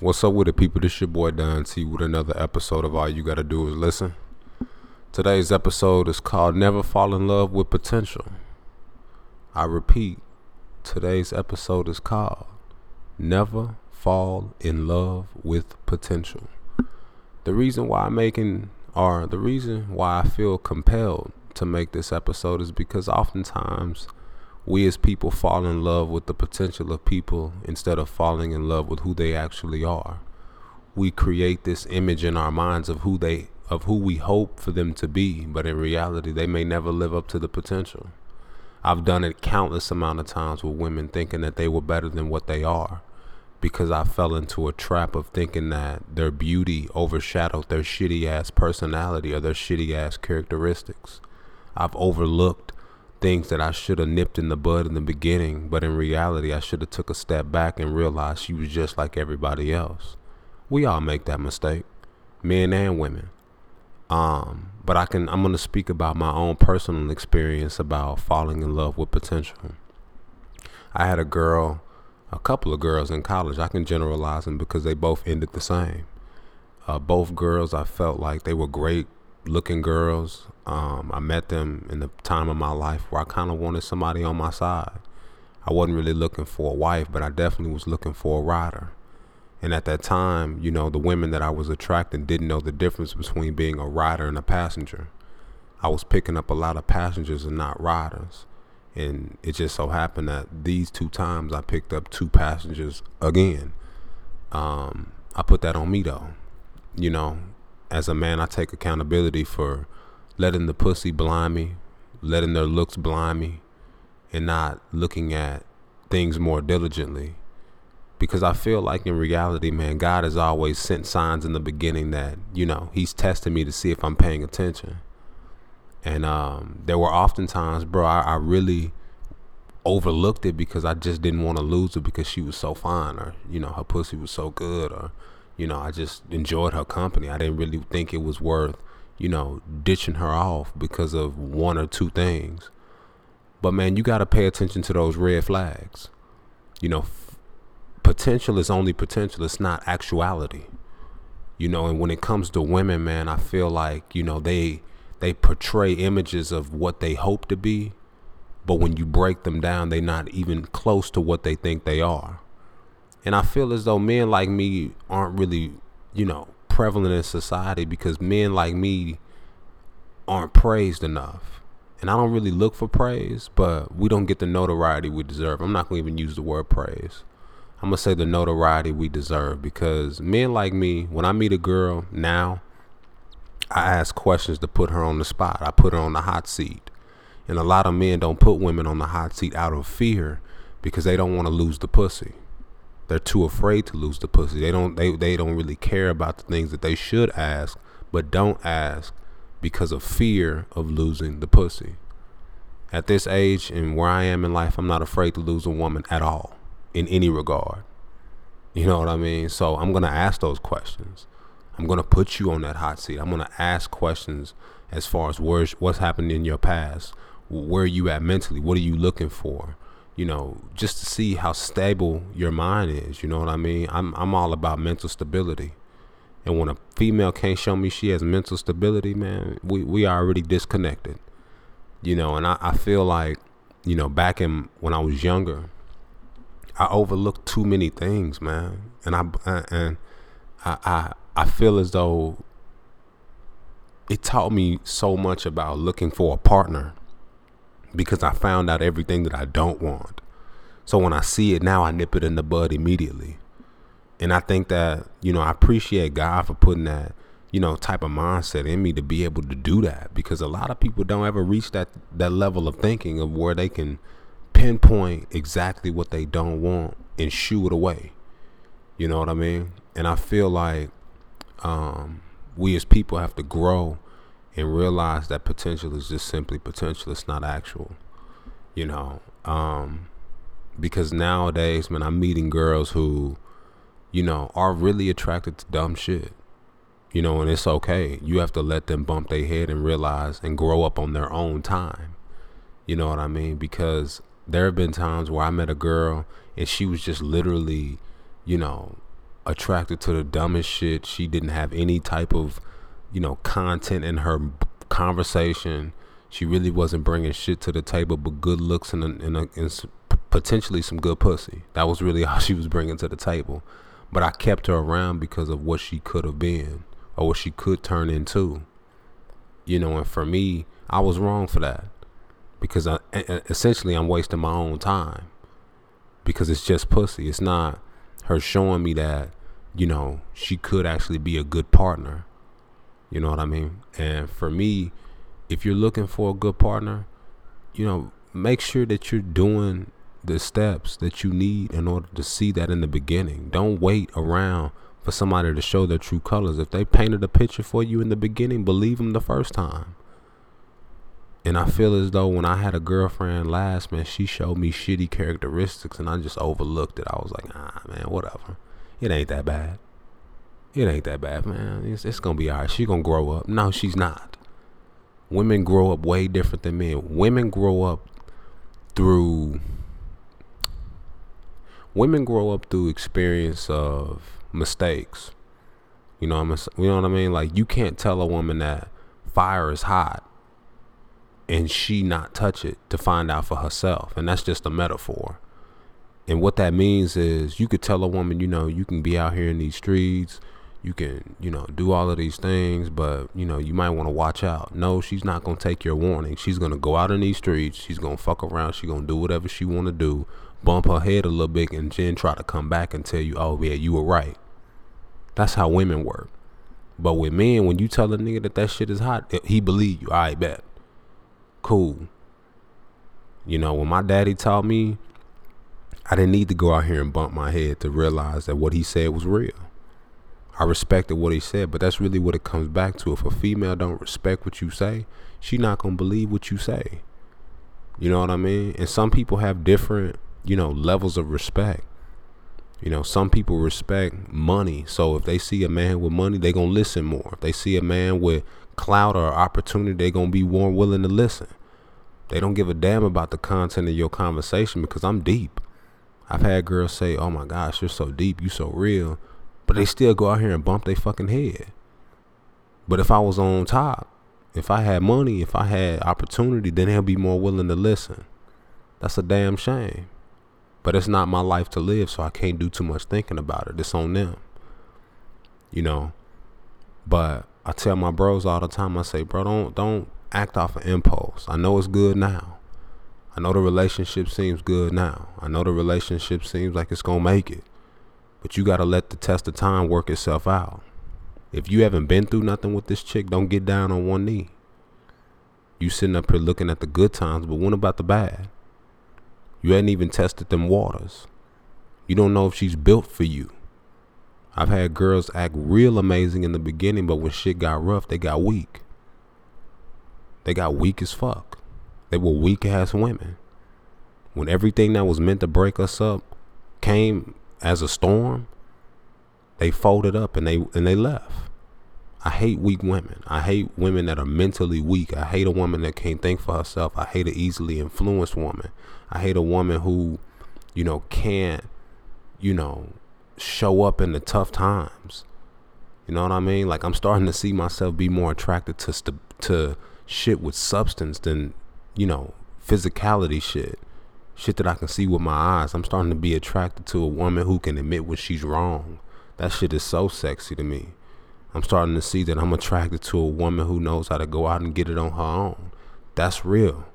What's up with the people? This your boy Don T with another episode of All You Gotta Do Is Listen. Today's episode is called Never Fall in Love with Potential. I repeat, today's episode is called Never Fall in Love with Potential. The reason why I'm making, or the reason why I feel compelled to make this episode is because oftentimes we as people fall in love with the potential of people instead of falling in love with who they actually are. We create this image in our minds of who they of who we hope for them to be, but in reality they may never live up to the potential. I've done it countless amount of times with women thinking that they were better than what they are because I fell into a trap of thinking that their beauty overshadowed their shitty ass personality or their shitty ass characteristics. I've overlooked things that I should have nipped in the bud in the beginning, but in reality I should have took a step back and realized she was just like everybody else. We all make that mistake, men and women. Um, but I can I'm gonna speak about my own personal experience about falling in love with potential. I had a girl, a couple of girls in college. I can generalize them because they both ended the same. Uh, both girls, I felt like they were great looking girls. Um, I met them in the time of my life where I kind of wanted somebody on my side. I wasn't really looking for a wife, but I definitely was looking for a rider. And at that time, you know, the women that I was attracting didn't know the difference between being a rider and a passenger. I was picking up a lot of passengers and not riders. And it just so happened that these two times I picked up two passengers again. Um, I put that on me though. You know, as a man, I take accountability for letting the pussy blind me, letting their looks blind me, and not looking at things more diligently. Because I feel like in reality, man, God has always sent signs in the beginning that, you know, He's testing me to see if I'm paying attention. And um, there were often times, bro, I, I really overlooked it because I just didn't want to lose her because she was so fine or, you know, her pussy was so good or, you know, I just enjoyed her company. I didn't really think it was worth, you know, ditching her off because of one or two things. But man, you got to pay attention to those red flags. You know, f- potential is only potential, it's not actuality. You know, and when it comes to women, man, I feel like, you know, they they portray images of what they hope to be, but when you break them down, they're not even close to what they think they are. And I feel as though men like me aren't really, you know, prevalent in society because men like me aren't praised enough. And I don't really look for praise, but we don't get the notoriety we deserve. I'm not going to even use the word praise. I'm going to say the notoriety we deserve because men like me, when I meet a girl now, I ask questions to put her on the spot. I put her on the hot seat. And a lot of men don't put women on the hot seat out of fear because they don't want to lose the pussy they're too afraid to lose the pussy. They don't they, they don't really care about the things that they should ask, but don't ask because of fear of losing the pussy. At this age and where I am in life, I'm not afraid to lose a woman at all in any regard. You know what I mean? So I'm going to ask those questions. I'm going to put you on that hot seat. I'm going to ask questions as far as where's, what's happened in your past. Where are you at mentally? What are you looking for? You know, just to see how stable your mind is. You know what I mean? I'm I'm all about mental stability. And when a female can't show me she has mental stability, man, we, we are already disconnected. You know, and I, I feel like, you know, back in when I was younger, I overlooked too many things, man. And I uh, and I I, I feel as though it taught me so much about looking for a partner because I found out everything that I don't want. So when I see it now, I nip it in the bud immediately. And I think that, you know, I appreciate God for putting that, you know, type of mindset in me to be able to do that because a lot of people don't ever reach that that level of thinking of where they can pinpoint exactly what they don't want and shoo it away. You know what I mean? And I feel like um, we as people have to grow and realize that potential is just simply potential. It's not actual, you know. Um, because nowadays, man, I'm meeting girls who, you know, are really attracted to dumb shit. You know, and it's okay. You have to let them bump their head and realize and grow up on their own time. You know what I mean? Because there have been times where I met a girl and she was just literally, you know, attracted to the dumbest shit. She didn't have any type of, you know, content in her conversation. She really wasn't bringing shit to the table but good looks and, and, uh, and potentially some good pussy. That was really all she was bringing to the table. But I kept her around because of what she could have been or what she could turn into. You know, and for me, I was wrong for that because I, essentially I'm wasting my own time because it's just pussy. It's not her showing me that, you know, she could actually be a good partner. You know what I mean? And for me, if you're looking for a good partner, you know, make sure that you're doing the steps that you need in order to see that in the beginning. Don't wait around for somebody to show their true colors. If they painted a picture for you in the beginning, believe them the first time. And I feel as though when I had a girlfriend last, man, she showed me shitty characteristics and I just overlooked it. I was like, ah, man, whatever. It ain't that bad. It ain't that bad, man. It's, it's gonna be alright. She gonna grow up. No, she's not. Women grow up way different than men. Women grow up through women grow up through experience of mistakes. You know, I'm, you know what I mean? Like you can't tell a woman that fire is hot and she not touch it to find out for herself, and that's just a metaphor. And what that means is you could tell a woman, you know, you can be out here in these streets, you can, you know, do all of these things, but you know, you might want to watch out. No, she's not gonna take your warning. She's gonna go out in these streets. She's gonna fuck around. She's gonna do whatever she want to do bump her head a little bit and then try to come back and tell you, oh yeah, you were right. That's how women work. But with men, when you tell a nigga that that shit is hot, he believe you. I bet. Cool. You know, when my daddy taught me, I didn't need to go out here and bump my head to realize that what he said was real. I respected what he said, but that's really what it comes back to. If a female don't respect what you say, she not gonna believe what you say. You know what I mean? And some people have different you know, levels of respect. You know, some people respect money. So if they see a man with money, they to listen more. If they see a man with clout or opportunity, they to be more willing to listen. They don't give a damn about the content of your conversation because I'm deep. I've had girls say, "Oh my gosh, you're so deep, you so real," but they still go out here and bump their fucking head. But if I was on top, if I had money, if I had opportunity, then they'll be more willing to listen. That's a damn shame. But it's not my life to live, so I can't do too much thinking about it. It's on them. You know. But I tell my bros all the time, I say, bro, don't don't act off of impulse. I know it's good now. I know the relationship seems good now. I know the relationship seems like it's gonna make it. But you gotta let the test of time work itself out. If you haven't been through nothing with this chick, don't get down on one knee. You sitting up here looking at the good times, but what about the bad? You hadn't even tested them waters. You don't know if she's built for you. I've had girls act real amazing in the beginning, but when shit got rough, they got weak. They got weak as fuck. They were weak ass women. When everything that was meant to break us up came as a storm, they folded up and they and they left. I hate weak women. I hate women that are mentally weak. I hate a woman that can't think for herself. I hate an easily influenced woman. I hate a woman who, you know, can't, you know, show up in the tough times. You know what I mean? Like I'm starting to see myself be more attracted to st- to shit with substance than, you know, physicality shit. Shit that I can see with my eyes. I'm starting to be attracted to a woman who can admit when she's wrong. That shit is so sexy to me. I'm starting to see that I'm attracted to a woman who knows how to go out and get it on her own. That's real.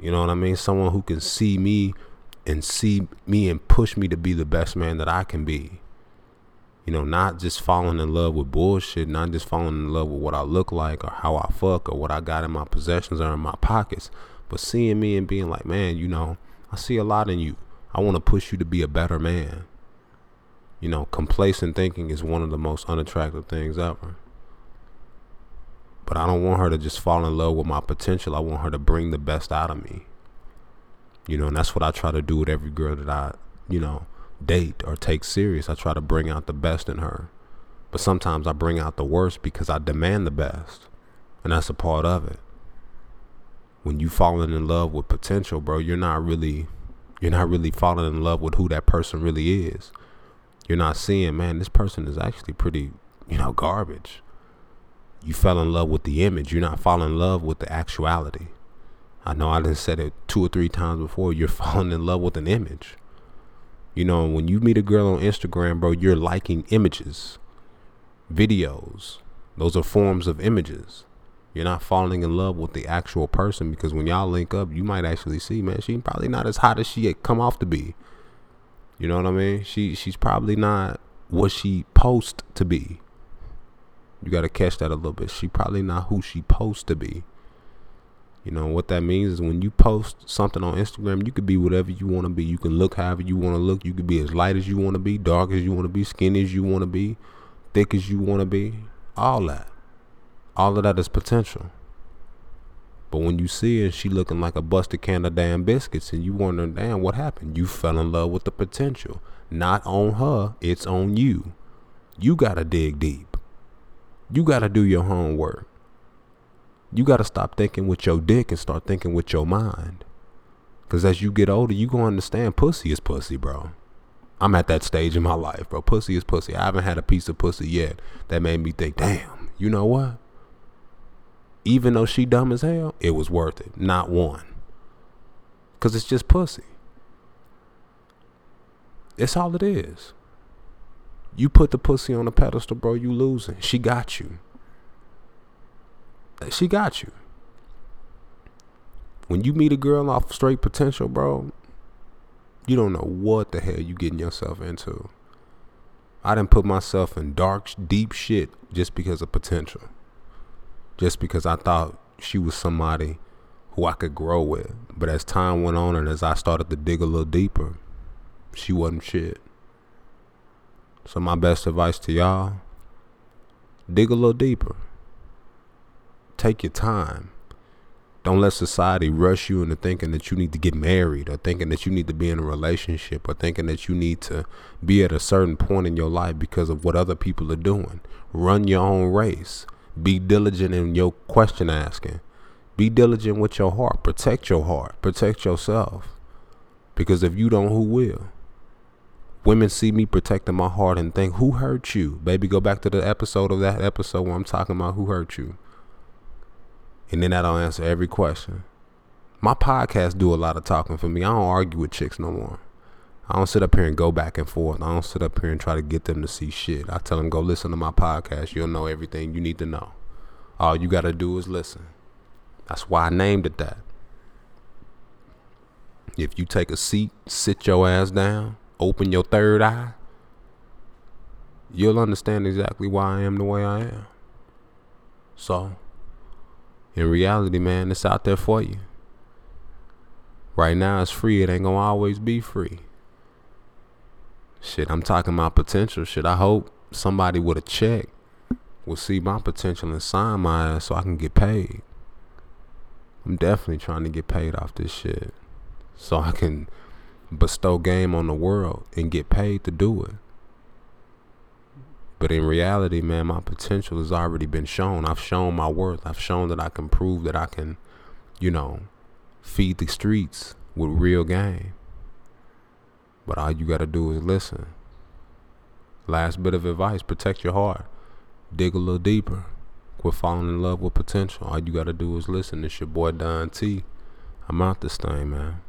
You know what I mean? Someone who can see me and see me and push me to be the best man that I can be. You know, not just falling in love with bullshit, not just falling in love with what I look like or how I fuck or what I got in my possessions or in my pockets, but seeing me and being like, man, you know, I see a lot in you. I want to push you to be a better man. You know, complacent thinking is one of the most unattractive things ever. But I don't want her to just fall in love with my potential. I want her to bring the best out of me. You know, and that's what I try to do with every girl that I, you know, date or take serious. I try to bring out the best in her. But sometimes I bring out the worst because I demand the best. And that's a part of it. When you falling in love with potential, bro, you're not really you're not really falling in love with who that person really is You're not seeing, man, this person is actually pretty, you know, garbage. You fell in love with the image. You're not falling in love with the actuality. I know I done said it two or three times before. You're falling in love with an image. You know, when you meet a girl on Instagram, bro, you're liking images, videos. Those are forms of images. You're not falling in love with the actual person because when y'all link up, you might actually see, man, she probably not as hot as she had come off to be. You know what I mean? She she's probably not what she post to be. You got to catch that a little bit. She probably not who she post to be. You know what that means is when you post something on Instagram, you could be whatever you want to be. You can look however you want to look. You could be as light as you want to be, dark as you want to be, skinny as you want to be, thick as you want to be. All that. All of that is potential. But when you see her, she looking like a busted can of damn biscuits, and you wondering, damn, what happened? You fell in love with the potential. Not on her, it's on you. You gotta dig deep. You gotta do your homework. You gotta stop thinking with your dick and start thinking with your mind. Cause as you get older, you gonna understand pussy is pussy, bro. I'm at that stage in my life, bro. Pussy is pussy. I haven't had a piece of pussy yet that made me think, damn, you know what? Even though she dumb as hell, it was worth it. Not one. Cause it's just pussy. It's all it is. You put the pussy on a pedestal, bro, you losing. She got you. She got you. When you meet a girl off straight potential, bro, you don't know what the hell you getting yourself into. I didn't put myself in dark, deep shit just because of potential just because I thought she was somebody who I could grow with. But as time went on and as I started to dig a little deeper, she wasn't shit. So my best advice to y'all, dig a little deeper. Take your time. Don't let society rush you into thinking that you need to get married or thinking that you need to be in a relationship or thinking that you need to be at a certain point in your life because of what other people are doing. Run your own race. Be diligent in your question asking. Be diligent with your heart. Protect your heart. Protect yourself. Because if you don't, who will? Women see me protecting my heart and think, who hurt you? Baby, go back to the episode of that episode where I'm talking about who hurt you. And then that'll answer every question. My podcast do a lot of talking for me. I don't argue with chicks no more. I don't sit up here and go back and forth. I don't sit up here and try to get them to see shit. I tell them, go listen to my podcast. You'll know everything you need to know. All you got to do is listen. That's why I named it that. If you take a seat, sit your ass down, open your third eye, you'll understand exactly why I am the way I am. So, in reality, man, it's out there for you. Right now, it's free. It ain't gonna always be free. Shit, I'm talking my potential. Shit, I hope somebody with a check will see my potential and sign my ass so I can get paid. I'm definitely trying to get paid off this shit. So I can bestow game on the world and get paid to do it. But in reality, man, my potential has already been shown. I've shown my worth. I've shown that I can prove that I can, you know, feed the streets with real game. But all you got to do is listen. Last bit of advice protect your heart. Dig a little deeper. Quit falling in love with potential. All you got to do is listen. It's your boy Don T. I'm out this thing, man.